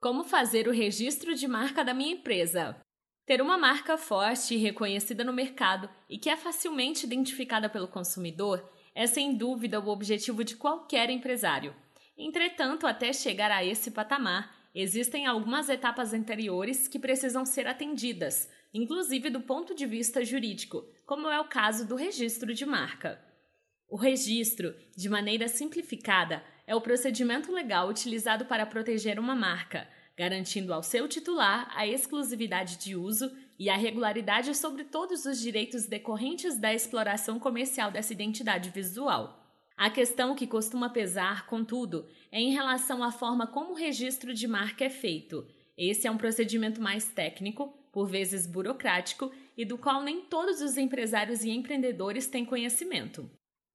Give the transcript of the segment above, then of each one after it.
Como fazer o registro de marca da minha empresa? Ter uma marca forte e reconhecida no mercado e que é facilmente identificada pelo consumidor é sem dúvida o objetivo de qualquer empresário. Entretanto, até chegar a esse patamar, existem algumas etapas anteriores que precisam ser atendidas, inclusive do ponto de vista jurídico, como é o caso do registro de marca. O registro, de maneira simplificada, é o procedimento legal utilizado para proteger uma marca, garantindo ao seu titular a exclusividade de uso e a regularidade sobre todos os direitos decorrentes da exploração comercial dessa identidade visual. A questão que costuma pesar, contudo, é em relação à forma como o registro de marca é feito. Esse é um procedimento mais técnico, por vezes burocrático, e do qual nem todos os empresários e empreendedores têm conhecimento.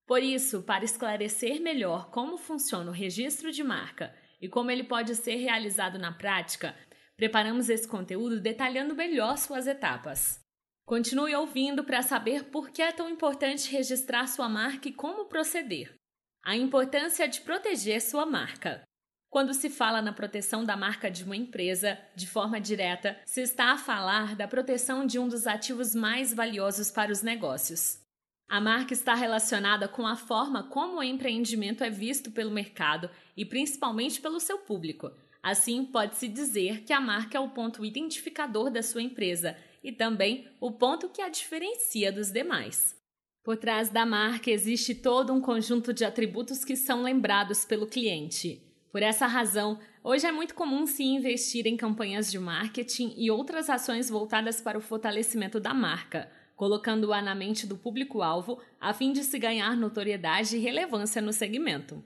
Por isso, para esclarecer melhor como funciona o registro de marca e como ele pode ser realizado na prática, preparamos esse conteúdo detalhando melhor suas etapas. Continue ouvindo para saber por que é tão importante registrar sua marca e como proceder. A importância de proteger sua marca. Quando se fala na proteção da marca de uma empresa, de forma direta, se está a falar da proteção de um dos ativos mais valiosos para os negócios, a marca está relacionada com a forma como o empreendimento é visto pelo mercado e principalmente pelo seu público. Assim, pode-se dizer que a marca é o ponto identificador da sua empresa e também o ponto que a diferencia dos demais. Por trás da marca existe todo um conjunto de atributos que são lembrados pelo cliente. Por essa razão, hoje é muito comum se investir em campanhas de marketing e outras ações voltadas para o fortalecimento da marca colocando-a na mente do público-alvo a fim de se ganhar notoriedade e relevância no segmento.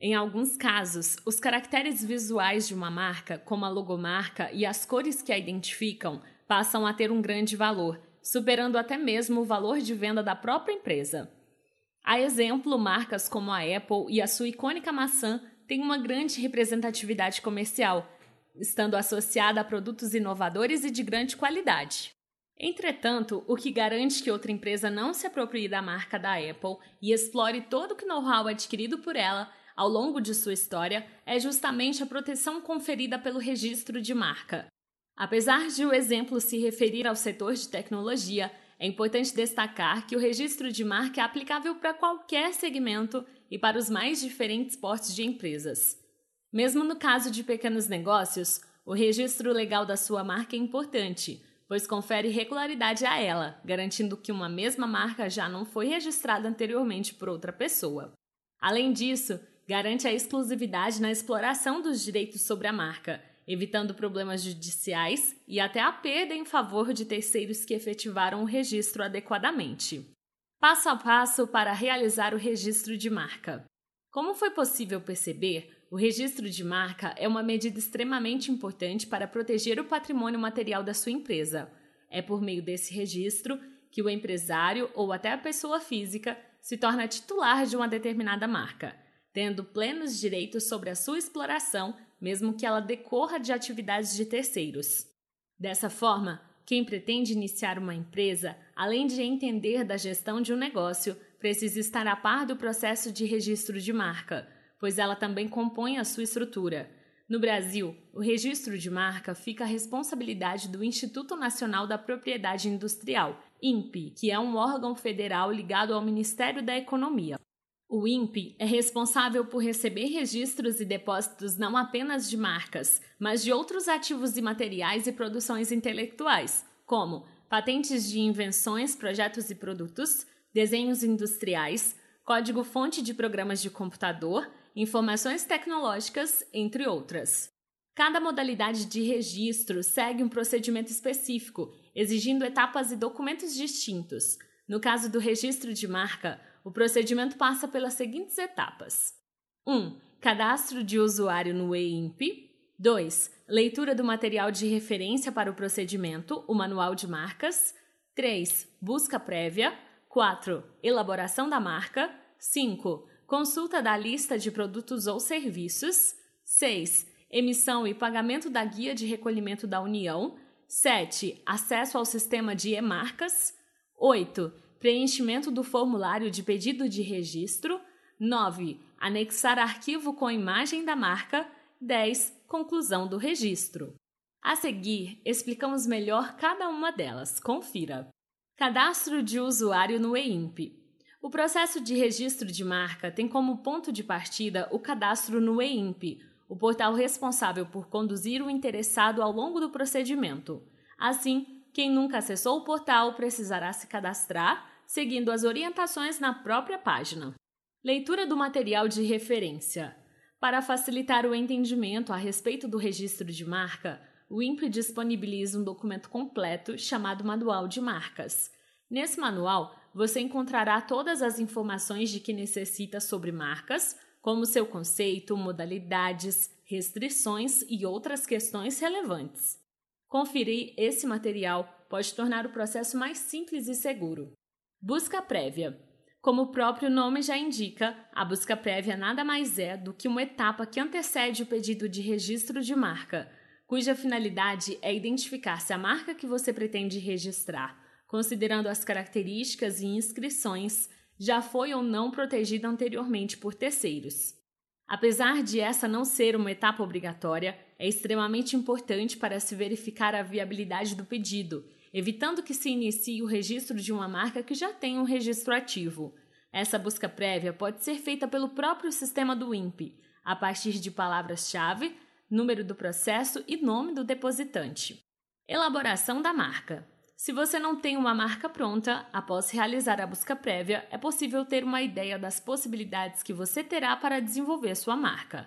Em alguns casos, os caracteres visuais de uma marca, como a logomarca e as cores que a identificam, passam a ter um grande valor, superando até mesmo o valor de venda da própria empresa. A exemplo, marcas como a Apple e a sua icônica maçã têm uma grande representatividade comercial, estando associada a produtos inovadores e de grande qualidade. Entretanto, o que garante que outra empresa não se aproprie da marca da Apple e explore todo o know-how adquirido por ela ao longo de sua história é justamente a proteção conferida pelo registro de marca. Apesar de o exemplo se referir ao setor de tecnologia, é importante destacar que o registro de marca é aplicável para qualquer segmento e para os mais diferentes portes de empresas. Mesmo no caso de pequenos negócios, o registro legal da sua marca é importante pois confere regularidade a ela, garantindo que uma mesma marca já não foi registrada anteriormente por outra pessoa. Além disso, garante a exclusividade na exploração dos direitos sobre a marca, evitando problemas judiciais e até a perda em favor de terceiros que efetivaram o registro adequadamente. Passo a passo para realizar o registro de marca. Como foi possível perceber, o registro de marca é uma medida extremamente importante para proteger o patrimônio material da sua empresa. É por meio desse registro que o empresário ou até a pessoa física se torna titular de uma determinada marca, tendo plenos direitos sobre a sua exploração, mesmo que ela decorra de atividades de terceiros. Dessa forma, quem pretende iniciar uma empresa, além de entender da gestão de um negócio, precisa estar a par do processo de registro de marca pois ela também compõe a sua estrutura. No Brasil, o registro de marca fica à responsabilidade do Instituto Nacional da Propriedade Industrial, INPE, que é um órgão federal ligado ao Ministério da Economia. O INPE é responsável por receber registros e depósitos não apenas de marcas, mas de outros ativos imateriais e produções intelectuais, como patentes de invenções, projetos e produtos, desenhos industriais, código-fonte de programas de computador informações tecnológicas, entre outras. Cada modalidade de registro segue um procedimento específico, exigindo etapas e documentos distintos. No caso do registro de marca, o procedimento passa pelas seguintes etapas: 1. Um, cadastro de usuário no EIMP. 2. Leitura do material de referência para o procedimento, o Manual de Marcas. 3. Busca prévia. 4. Elaboração da marca. 5 consulta da lista de produtos ou serviços. 6. Emissão e pagamento da guia de recolhimento da União. 7. Acesso ao sistema de e-marcas. 8. Preenchimento do formulário de pedido de registro. 9. Anexar arquivo com imagem da marca. 10. Conclusão do registro. A seguir, explicamos melhor cada uma delas. Confira. Cadastro de usuário no EIMP. O processo de registro de marca tem como ponto de partida o cadastro no EIMP, o portal responsável por conduzir o interessado ao longo do procedimento. Assim, quem nunca acessou o portal precisará se cadastrar, seguindo as orientações na própria página. Leitura do material de referência. Para facilitar o entendimento a respeito do registro de marca, o INPE disponibiliza um documento completo chamado Manual de Marcas. Nesse manual, você encontrará todas as informações de que necessita sobre marcas, como seu conceito, modalidades, restrições e outras questões relevantes. Conferir esse material pode tornar o processo mais simples e seguro. Busca prévia. Como o próprio nome já indica, a busca prévia nada mais é do que uma etapa que antecede o pedido de registro de marca, cuja finalidade é identificar se a marca que você pretende registrar considerando as características e inscrições, já foi ou não protegida anteriormente por terceiros. Apesar de essa não ser uma etapa obrigatória, é extremamente importante para se verificar a viabilidade do pedido, evitando que se inicie o registro de uma marca que já tem um registro ativo. Essa busca prévia pode ser feita pelo próprio sistema do INPE, a partir de palavras-chave, número do processo e nome do depositante. Elaboração da marca. Se você não tem uma marca pronta, após realizar a busca prévia, é possível ter uma ideia das possibilidades que você terá para desenvolver sua marca.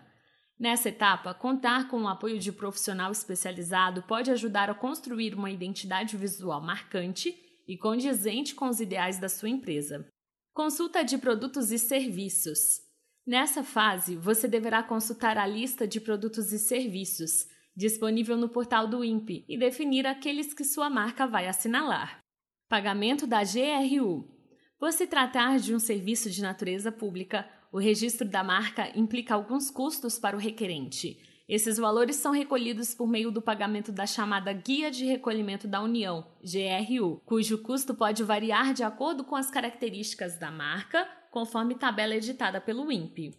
Nessa etapa, contar com o apoio de profissional especializado pode ajudar a construir uma identidade visual marcante e condizente com os ideais da sua empresa. Consulta de produtos e serviços. Nessa fase, você deverá consultar a lista de produtos e serviços disponível no portal do INPE, e definir aqueles que sua marca vai assinalar. Pagamento da GRU. Por se tratar de um serviço de natureza pública, o registro da marca implica alguns custos para o requerente. Esses valores são recolhidos por meio do pagamento da chamada Guia de Recolhimento da União, GRU, cujo custo pode variar de acordo com as características da marca, conforme tabela editada pelo INPE.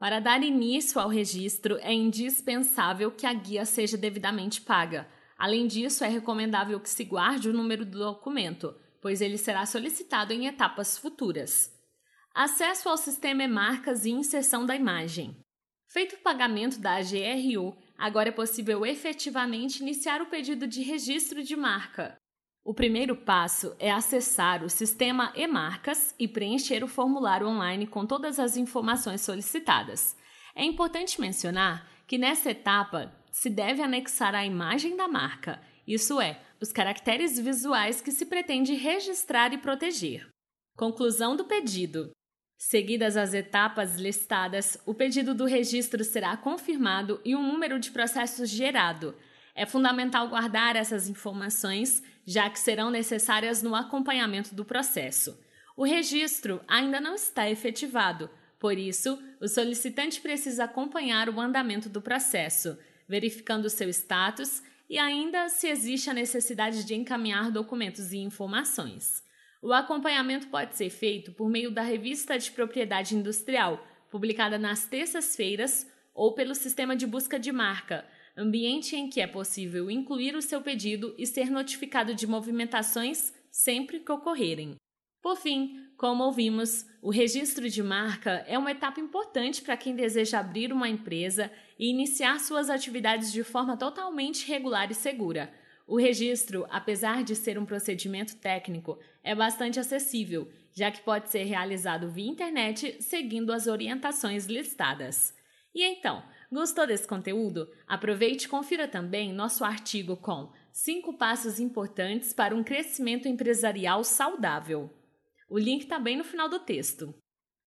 Para dar início ao registro, é indispensável que a guia seja devidamente paga. Além disso, é recomendável que se guarde o número do documento, pois ele será solicitado em etapas futuras. Acesso ao sistema e-marcas e inserção da imagem. Feito o pagamento da GRU, agora é possível efetivamente iniciar o pedido de registro de marca. O primeiro passo é acessar o sistema e-marcas e preencher o formulário online com todas as informações solicitadas. É importante mencionar que nessa etapa se deve anexar a imagem da marca, isso é, os caracteres visuais que se pretende registrar e proteger. Conclusão do pedido. Seguidas as etapas listadas, o pedido do registro será confirmado e um número de processos gerado. É fundamental guardar essas informações já que serão necessárias no acompanhamento do processo. O registro ainda não está efetivado, por isso, o solicitante precisa acompanhar o andamento do processo, verificando seu status e ainda se existe a necessidade de encaminhar documentos e informações. O acompanhamento pode ser feito por meio da Revista de Propriedade Industrial, publicada nas terças-feiras, ou pelo sistema de busca de marca, ambiente em que é possível incluir o seu pedido e ser notificado de movimentações sempre que ocorrerem. Por fim, como ouvimos, o registro de marca é uma etapa importante para quem deseja abrir uma empresa e iniciar suas atividades de forma totalmente regular e segura. O registro, apesar de ser um procedimento técnico, é bastante acessível, já que pode ser realizado via internet seguindo as orientações listadas. E então, Gostou desse conteúdo? Aproveite e confira também nosso artigo com 5 passos importantes para um crescimento empresarial saudável. O link está bem no final do texto.